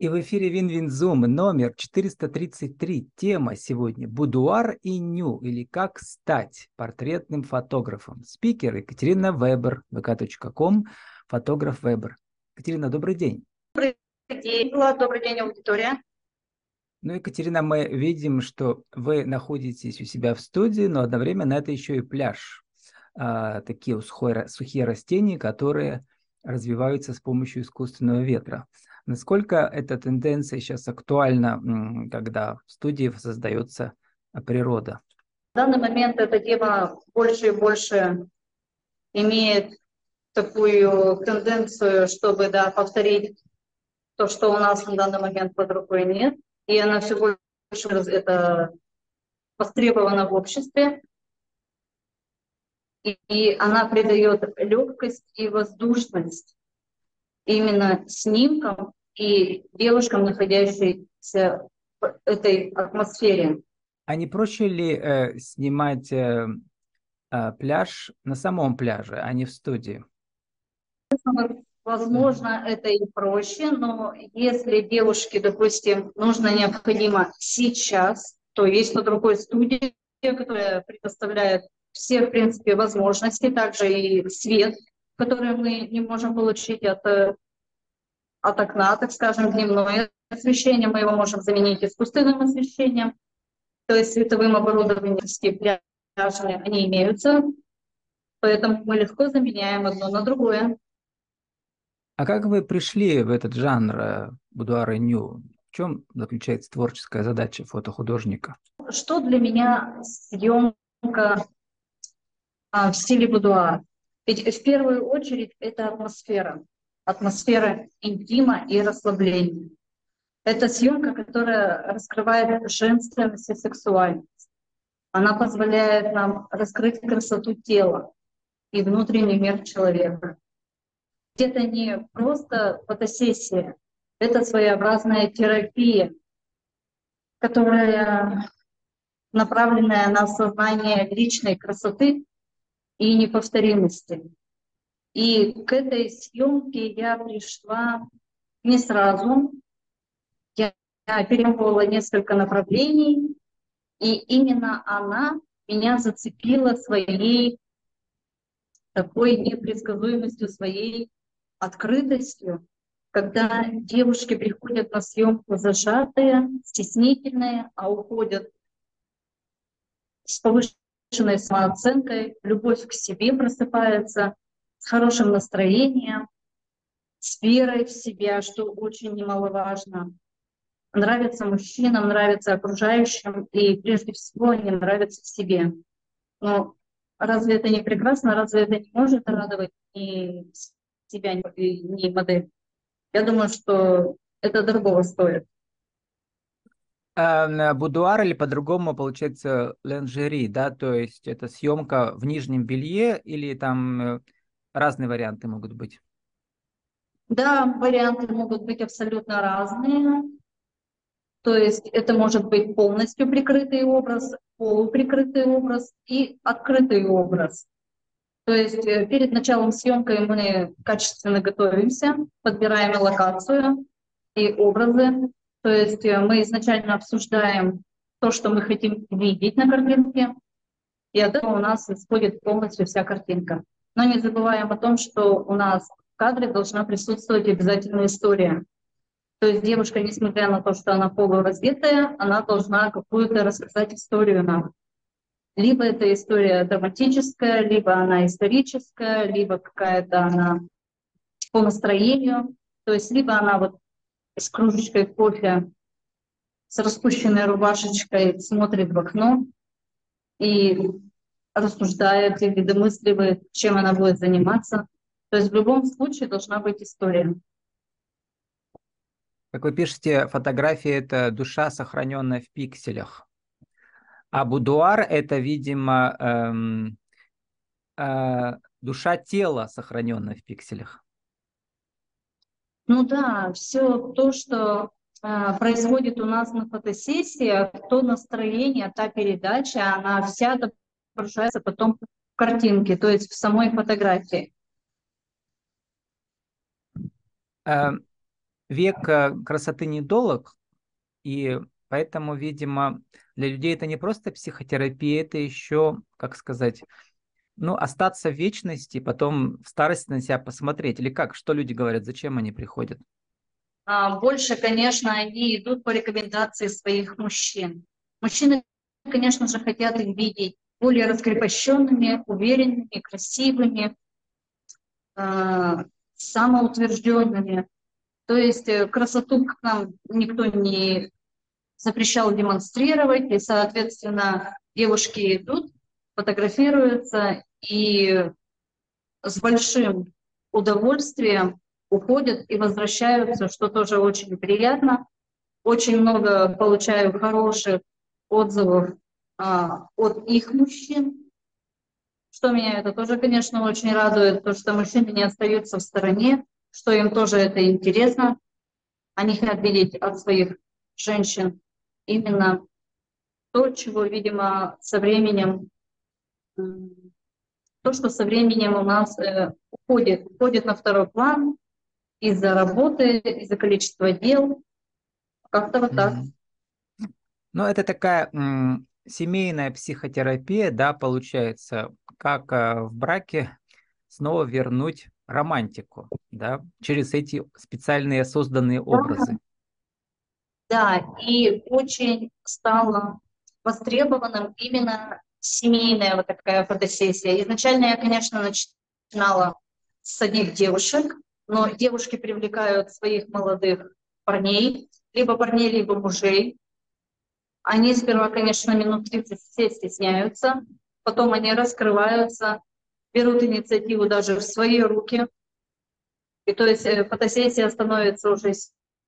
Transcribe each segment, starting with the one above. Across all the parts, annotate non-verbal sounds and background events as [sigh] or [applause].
И в эфире WinWinZoom номер 433. Тема сегодня «Будуар и ню» или «Как стать портретным фотографом». Спикер Екатерина Вебер, vk.com, фотограф Вебер. Екатерина, добрый день. Добрый день, Влад, добрый день, аудитория. Ну, Екатерина, мы видим, что вы находитесь у себя в студии, но одновременно это еще и пляж. А, такие сухие растения, которые развиваются с помощью искусственного ветра. Насколько эта тенденция сейчас актуальна, когда в студии создается природа? В данный момент эта тема больше и больше имеет такую тенденцию, чтобы да, повторить то, что у нас на данный момент под рукой нет. И она все больше это востребована в обществе. И, и она придает легкость и воздушность именно снимкам и девушкам, находящимся в этой атмосфере. А не проще ли э, снимать э, э, пляж на самом пляже, а не в студии? Возможно, это и проще, но если девушке, допустим, нужно необходимо сейчас, то есть на другой студии, которая предоставляет все, в принципе, возможности, также и свет, который мы не можем получить от э, от окна, так скажем, дневное освещение, мы его можем заменить искусственным освещением, то есть световым оборудованием пляжные, они имеются, поэтому мы легко заменяем одно на другое. А как вы пришли в этот жанр э, будуара ню? В чем заключается творческая задача фотохудожника? Что для меня съемка в стиле будуар? Ведь в первую очередь это атмосфера атмосфера интима и расслабления. Это съемка, которая раскрывает женственность и сексуальность. Она позволяет нам раскрыть красоту тела и внутренний мир человека. Это не просто фотосессия, это своеобразная терапия, которая направленная на сознание личной красоты и неповторимости. И к этой съемке я пришла не сразу. Я, перепробовала несколько направлений, и именно она меня зацепила своей такой непредсказуемостью, своей открытостью, когда девушки приходят на съемку зажатые, стеснительные, а уходят с повышенной самооценкой, любовь к себе просыпается, с хорошим настроением, с верой в себя, что очень немаловажно. Нравится мужчинам, нравится окружающим, и прежде всего они нравятся себе. Но разве это не прекрасно? Разве это не может радовать ни себя, ни модель? Я думаю, что это дорого стоит. А, будуар или по-другому получается ленжери, да, то есть это съемка в нижнем белье или там э, разные варианты могут быть. Да, варианты могут быть абсолютно разные. То есть это может быть полностью прикрытый образ, полуприкрытый образ и открытый образ. То есть э, перед началом съемки мы качественно готовимся, подбираем локацию и образы. То есть э, мы изначально обсуждаем то, что мы хотим видеть на картинке, и от этого у нас исходит полностью вся картинка. Но не забываем о том, что у нас в кадре должна присутствовать обязательно история. То есть девушка, несмотря на то, что она полураздетая, она должна какую-то рассказать историю нам. Либо это история драматическая, либо она историческая, либо какая-то она по настроению. То есть либо она вот с кружечкой кофе, с распущенной рубашечкой смотрит в окно и рассуждает или домысливает, чем она будет заниматься. То есть в любом случае должна быть история. Как вы пишете, фотография – это душа, сохраненная в пикселях. А будуар – это, видимо, эм, э, душа тела, сохраненная в пикселях. Ну да, все то, что э, происходит у нас на фотосессии, то настроение, та передача, она вся отображается потом в картинке, то есть в самой фотографии. Э, век э, красоты недолог, и поэтому, видимо, для людей это не просто психотерапия, это еще, как сказать, ну, остаться в вечности, потом в старости на себя посмотреть. Или как? Что люди говорят? Зачем они приходят? А, больше, конечно, они идут по рекомендации своих мужчин. Мужчины, конечно же, хотят их видеть более раскрепощенными, уверенными, красивыми, а, самоутвержденными. То есть э, красоту к нам никто не запрещал демонстрировать, и, соответственно, девушки идут, фотографируются и с большим удовольствием уходят и возвращаются, что тоже очень приятно. Очень много получаю хороших отзывов а, от их мужчин, что меня это тоже, конечно, очень радует, то, что мужчины не остаются в стороне, что им тоже это интересно. Они хотят видеть от своих женщин именно то, чего, видимо, со временем то, что со временем у нас э, уходит, уходит на второй план из-за работы, из-за количества дел. Как-то вот так. Ну, это такая семейная психотерапия, да, получается, как э, в браке снова вернуть романтику, да, через эти специальные созданные образы. Да, и очень стало востребованным именно семейная вот такая фотосессия. Изначально я, конечно, начинала с одних девушек, но девушки привлекают своих молодых парней, либо парней, либо мужей. Они сперва, конечно, минут 30 все стесняются, потом они раскрываются, берут инициативу даже в свои руки. И то есть э, фотосессия становится уже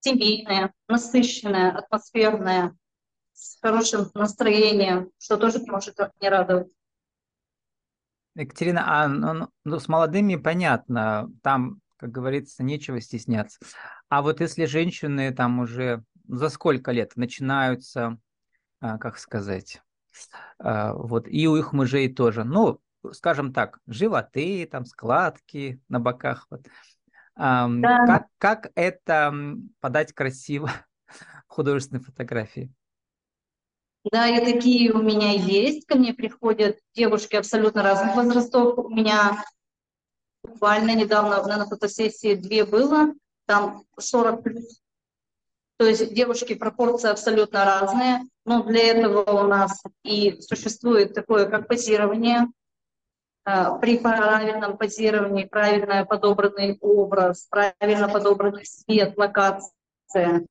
семейная, насыщенная, атмосферная, с хорошим настроением, что тоже может не радовать. Екатерина, а ну, ну, ну, с молодыми понятно, там, как говорится, нечего стесняться. А вот если женщины там уже за сколько лет начинаются, а, как сказать, а, вот и у их мужей тоже, ну, скажем так, животы, там складки на боках, вот. Да. как, как это подать красиво [laughs] художественной фотографии? Да, и такие у меня есть. Ко мне приходят девушки абсолютно разных возрастов. У меня буквально недавно на фотосессии две было, там 40 плюс. То есть девушки пропорции абсолютно разные, но для этого у нас и существует такое, как позирование. А, при правильном позировании, правильно подобранный образ, правильно подобранный свет, локация,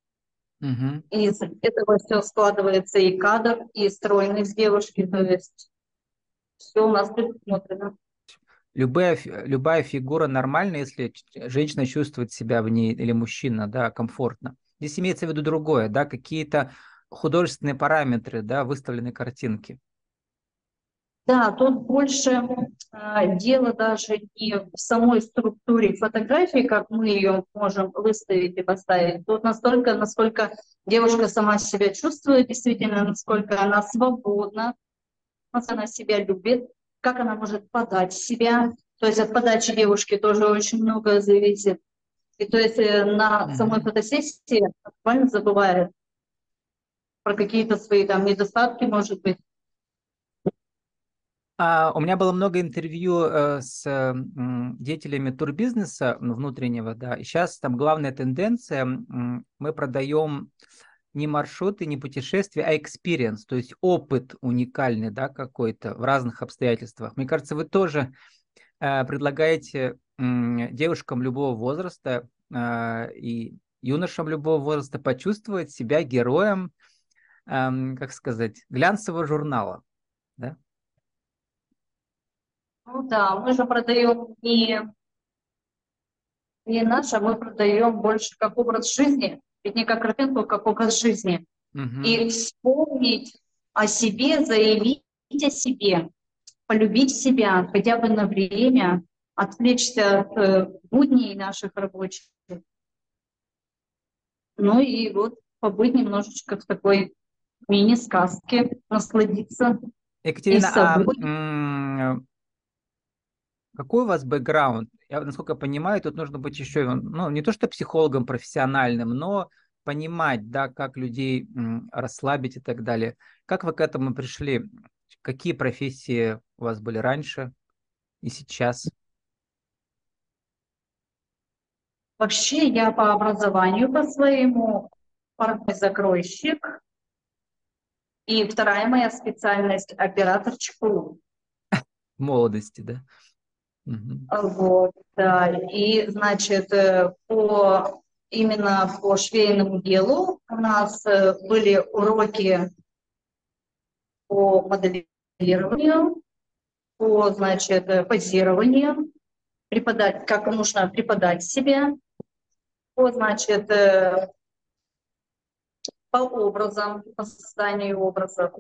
Угу. Из этого все складывается и кадр, и стройность девушки, то есть все у нас предусмотрено. Любая, любая фигура нормальна, если женщина чувствует себя в ней, или мужчина, да, комфортно. Здесь имеется в виду другое, да, какие-то художественные параметры, да, выставленные картинки. Да, тут больше дело даже не в самой структуре фотографии, как мы ее можем выставить и поставить. Тут настолько, насколько девушка сама себя чувствует, действительно, насколько она свободна, она себя любит, как она может подать себя. То есть от подачи девушки тоже очень многое зависит. И то есть э, на самой фотосессии буквально забывает про какие-то свои там недостатки, может быть, а, у меня было много интервью э, с деятелями турбизнеса внутреннего, да, и сейчас там главная тенденция, мы продаем не маршруты, не путешествия, а experience, то есть опыт уникальный, да, какой-то в разных обстоятельствах. Мне кажется, вы тоже э, предлагаете девушкам любого возраста э, и юношам любого возраста почувствовать себя героем, эм, как сказать, глянцевого журнала, да? Ну да, мы же продаем не, не наше, мы продаем больше как образ жизни, ведь не как картинку, а как образ жизни. Угу. И вспомнить о себе, заявить о себе, полюбить себя хотя бы на время, отвлечься от э, будней наших рабочих. Ну и вот побыть немножечко в такой мини-сказке, насладиться. Екатерина, а какой у вас бэкграунд? Я, насколько понимаю, тут нужно быть еще, ну, не то что психологом профессиональным, но понимать, да, как людей расслабить и так далее. Как вы к этому пришли? Какие профессии у вас были раньше и сейчас? Вообще я по образованию по своему закройщик. И вторая моя специальность оператор ЧПУ. [laughs] Молодости, да? Угу. Вот. И, значит, э, по именно по швейному делу у нас э, были уроки по моделированию, по, значит, э, позированию, преподать, как нужно преподать себя, по, значит, по образам, по созданию образов.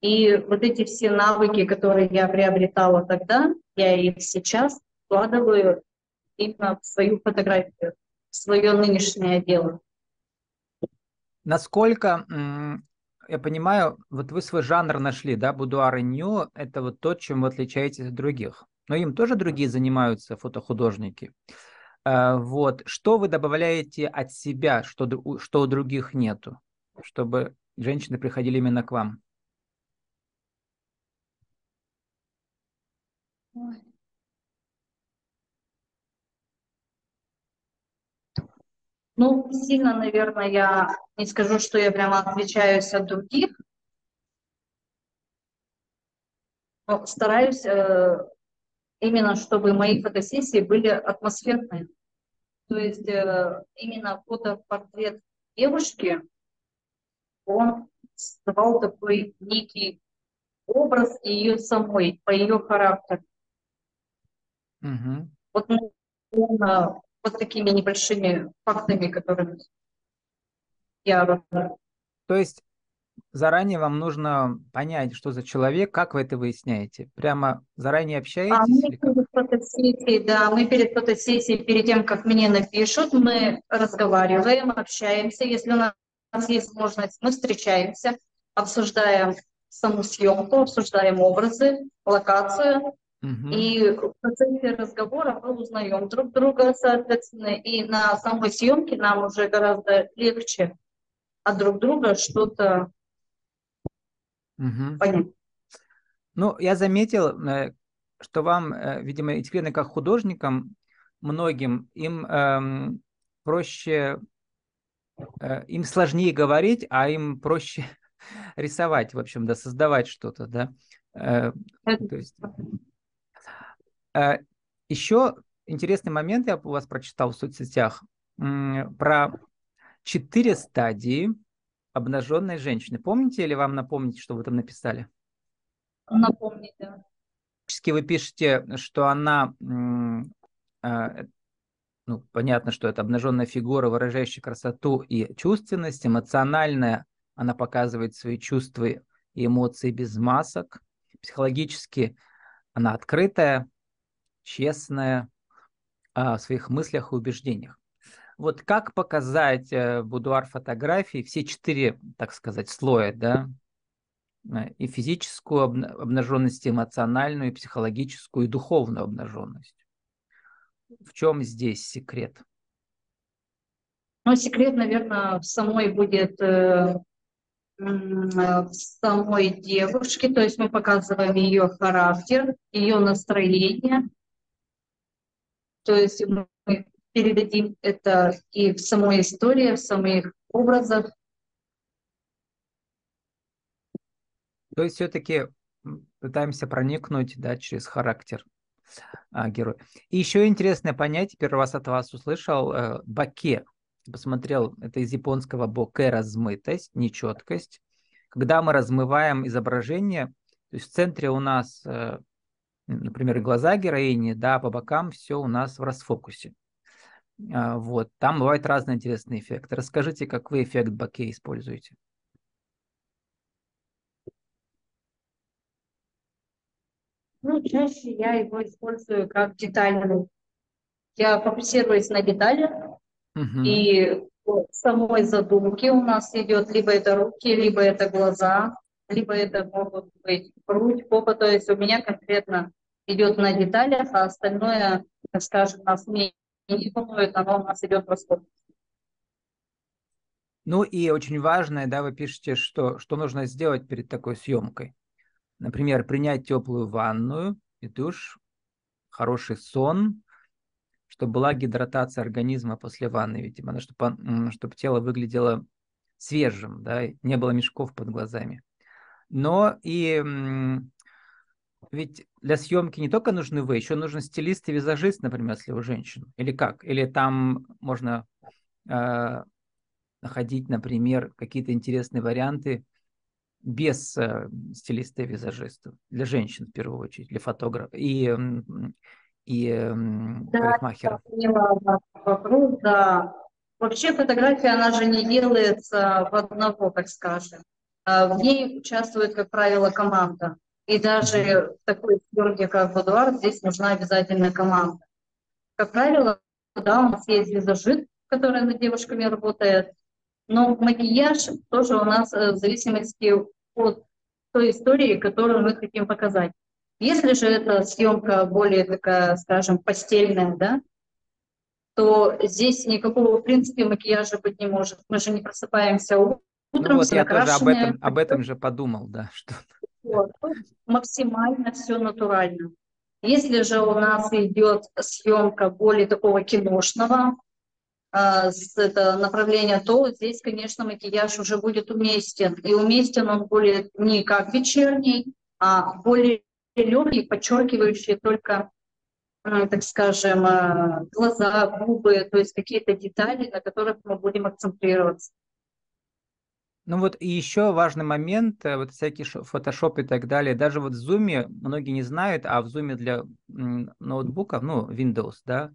И вот эти все навыки, которые я приобретала тогда, я их сейчас вкладываю именно в свою фотографию, в свое нынешнее дело. Насколько я понимаю, вот вы свой жанр нашли, да, будуар и нью, это вот то, чем вы отличаетесь от других. Но им тоже другие занимаются фотохудожники. А, вот, что вы добавляете от себя, что, что у других нету, чтобы женщины приходили именно к вам? Ну, сильно, наверное, я не скажу, что я прямо отличаюсь от других. Но стараюсь э, именно, чтобы мои фотосессии были атмосферные. То есть э, именно фотопортрет девушки, он создавал такой некий образ ее самой, по ее характеру. Угу. Вот, наверное, вот такими небольшими фактами, которыми я То есть заранее вам нужно понять, что за человек, как вы это выясняете? Прямо заранее общаетесь? А мы перед фотосессией, да, мы перед фотосессией, перед тем, как мне напишут, мы разговариваем, общаемся. Если у нас есть возможность, мы встречаемся, обсуждаем саму съемку, обсуждаем образы, локацию, Угу. И в процессе разговора мы узнаем друг друга, соответственно, и на самой съемке нам уже гораздо легче от друг друга что-то угу. понять. Ну, я заметил, э, что вам, э, видимо, Екатерина, как художникам, многим, им эм, проще, э, им сложнее говорить, а им проще [laughs] рисовать, в общем, да, создавать что-то, да. Э, то есть Еще интересный момент я у вас прочитал в соцсетях про четыре стадии обнаженной женщины. Помните или вам напомните, что вы там написали? Напомните. Вы пишете, что она, э, ну, понятно, что это обнаженная фигура, выражающая красоту и чувственность, эмоциональная, она показывает свои чувства и эмоции без масок, психологически она открытая, честная а, в своих мыслях и убеждениях. Вот как показать э, будуар фотографии все четыре, так сказать, слоя, да, э, и физическую обнаженность, эмоциональную, и психологическую, и духовную обнаженность. В чем здесь секрет? Ну, секрет, наверное, в самой будет э, в самой девушке, то есть мы показываем ее характер, ее настроение, то есть мы передадим это и в самой истории, в самих образах. То есть все-таки пытаемся проникнуть да, через характер а, героя. И еще интересное понятие, первый раз от вас услышал, э, баке. Посмотрел, это из японского боке размытость, нечеткость. Когда мы размываем изображение, то есть в центре у нас э, например, глаза героини, да, по бокам все у нас в расфокусе. А, вот, там бывают разные интересные эффекты. Расскажите, как вы эффект боке используете? Ну, чаще я его использую как детальный. Я фокусируюсь на деталях, угу. и в самой задумке у нас идет либо это руки, либо это глаза, либо это могут быть грудь, попа. То есть у меня конкретно идет на деталях, а остальное, скажем, нас не, волнует, оно у нас идет расход. Ну и очень важное, да, вы пишете, что, что нужно сделать перед такой съемкой. Например, принять теплую ванную и душ, хороший сон, чтобы была гидратация организма после ванны, видимо, чтобы, чтобы тело выглядело свежим, да, не было мешков под глазами. Но и ведь для съемки не только нужны вы, еще нужен стилист и визажист, например, если у женщин. Или как? Или там можно э, находить, например, какие-то интересные варианты без э, стилиста и визажиста. Для женщин, в первую очередь, для фотографа и, и э, да, парикмахеров. вопрос, да. Вообще фотография, она же не делается в одного, так скажем. А в ней участвует, как правило, команда. И даже в такой съемке, как Будуар, здесь нужна обязательно команда. Как правило, да, у нас есть визажист, который над девушками работает, но макияж тоже у нас э, в зависимости от той истории, которую мы хотим показать. Если же это съемка более такая, скажем, постельная, да, то здесь никакого, в принципе, макияжа быть не может. Мы же не просыпаемся утром, ну вот я тоже об этом, об этом же подумал, да. [laughs] Что... Вот. Максимально все натурально. Если же у нас идет съемка более такого киношного, с это направления, то здесь, конечно, макияж уже будет уместен. И уместен он более не как вечерний, а более легкий, подчеркивающий только, так скажем, а, глаза, губы, то есть какие-то детали, на которых мы будем акцентрироваться. Ну вот и еще важный момент, э, вот всякий фотошоп и так далее, даже вот в Zoom, многие не знают, а в Zoom для ноутбуков, ну, Windows, да,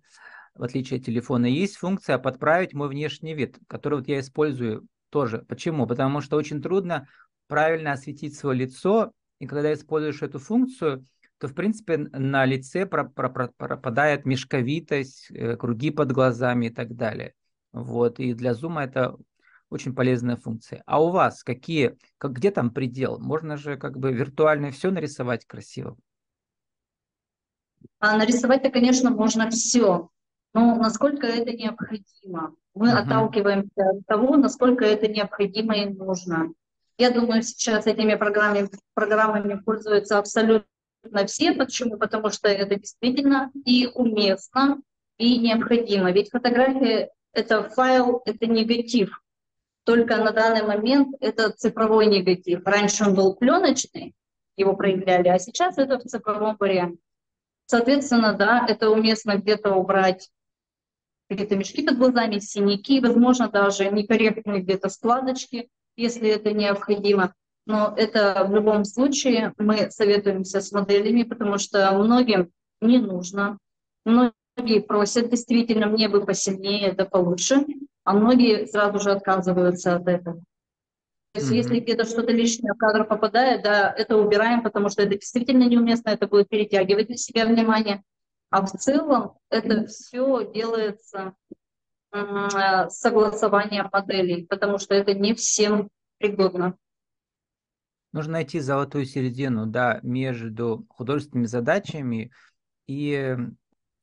в отличие от телефона, есть функция подправить мой внешний вид, которую вот я использую тоже. Почему? Потому что очень трудно правильно осветить свое лицо, и когда используешь эту функцию, то, в принципе, на лице пропадает мешковитость, э, круги под глазами и так далее. Вот, и для зума это очень полезная функция. А у вас какие, как, где там предел? Можно же как бы виртуально все нарисовать красиво. А нарисовать-то, конечно, можно все. Но насколько это необходимо? Мы uh-huh. отталкиваемся от того, насколько это необходимо и нужно. Я думаю, сейчас этими программами, программами пользуются абсолютно все. Почему? Потому что это действительно и уместно, и необходимо. Ведь фотография — это файл, это негатив. Только на данный момент это цифровой негатив. Раньше он был пленочный, его проявляли, а сейчас это в цифровом варианте. Соответственно, да, это уместно где-то убрать какие-то мешки под глазами, синяки, возможно, даже некорректные где-то складочки, если это необходимо. Но это в любом случае мы советуемся с моделями, потому что многим не нужно. Многие просят, действительно, мне бы посильнее, да получше, а многие сразу же отказываются от этого. То есть mm-hmm. если где-то что-то лишнее в кадр попадает, да, это убираем, потому что это действительно неуместно, это будет перетягивать на себя внимание. А в целом это все делается с согласованием моделей, потому что это не всем пригодно. Нужно найти золотую середину, да, между художественными задачами и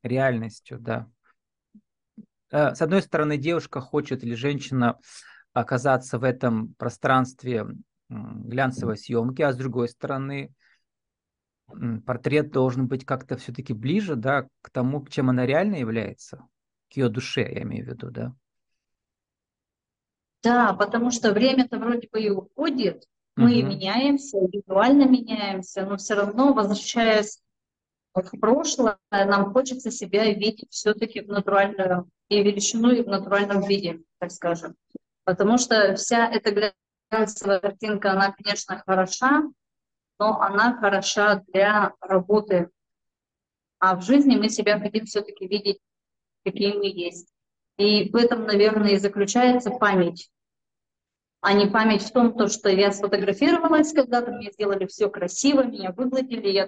реальностью, да. Э, с одной стороны, девушка хочет или женщина оказаться в этом пространстве глянцевой съемки, а с другой стороны, портрет должен быть как-то все-таки ближе, да, к тому, чем она реально является, к ее душе, я имею в виду, да. Да, потому что время-то вроде бы и уходит, мы угу. меняемся, визуально меняемся, но все равно, возвращаясь в прошлое, нам хочется себя видеть все-таки в натуральную и величину, и в натуральном виде, так скажем. Потому что вся эта глянцевая картинка, она, конечно, хороша, но она хороша для работы. А в жизни мы себя хотим все-таки видеть, какие мы есть. И в этом, наверное, и заключается память. А не память в том, то, что я сфотографировалась когда-то, мне сделали все красиво, меня выгладили, я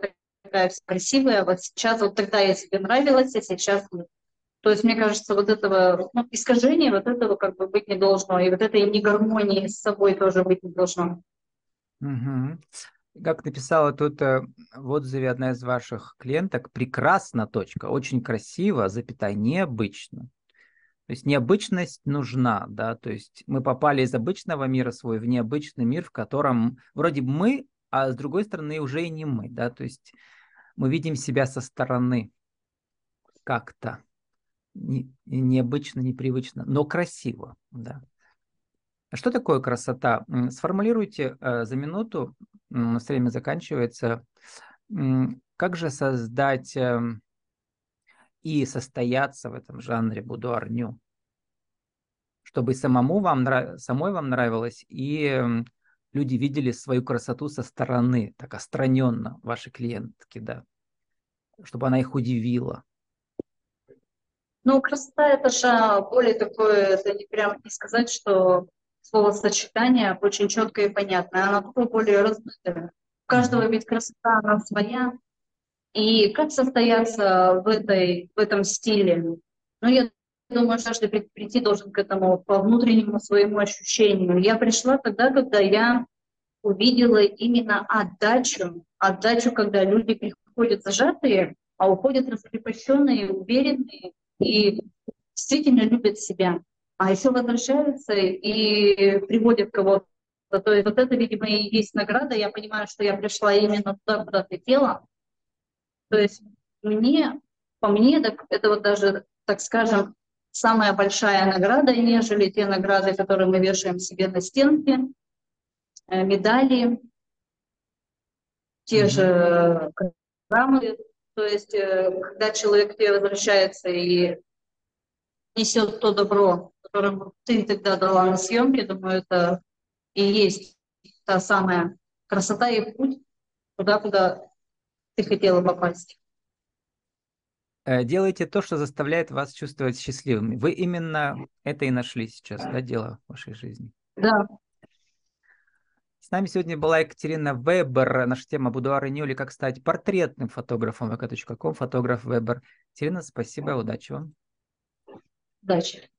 такая вся красивая, а вот сейчас, вот тогда я себе нравилась, а сейчас нет. То есть, мне кажется, вот этого ну, искажения, вот этого как бы быть не должно, и вот этой негармонии с собой тоже быть не должно. Угу. Как написала тут э, в отзыве одна из ваших клиенток, прекрасно, точка, очень красиво, запятая, необычно. То есть необычность нужна, да, то есть мы попали из обычного мира свой в необычный мир, в котором вроде мы, а с другой стороны уже и не мы, да, то есть мы видим себя со стороны как-то не, необычно, непривычно, но красиво, да. А что такое красота? Сформулируйте э, за минуту, у нас время заканчивается, как же создать э, и состояться в этом жанре будуарню, чтобы самому вам, самой вам нравилось, и люди видели свою красоту со стороны, так остраненно, ваши клиентки, да, чтобы она их удивила. Ну, красота это же более такое, это не прям не сказать, что словосочетание очень четкое и понятное, она такое более размытое. У каждого ведь красота, она своя. И как состояться в, этой, в этом стиле? Ну, я думаю, что каждый прийти должен к этому по внутреннему своему ощущению. Я пришла тогда, когда я увидела именно отдачу, отдачу, когда люди приходят зажатые, а уходят раскрепощенные, уверенные и действительно любят себя а еще возвращаются и приводят кого-то. То есть вот это, видимо, и есть награда. Я понимаю, что я пришла именно туда, куда ты хотела. То есть мне, по мне, так, это вот даже, так скажем, самая большая награда, нежели те награды, которые мы вешаем себе на стенке, э, медали, те же граммы. То есть, э, когда человек к тебе возвращается и несет то добро, которым ты тогда дала на съемке, думаю, это и есть та самая красота и путь туда, куда ты хотела попасть. Э, делайте то, что заставляет вас чувствовать счастливыми. Вы именно это и нашли сейчас, да, дело в вашей жизни? Да. С нами сегодня была Екатерина Вебер. Наша тема «Будуары Нюли. Как стать портретным фотографом» vk.com, фотограф Вебер. Екатерина, спасибо, удачи вам. Удачи.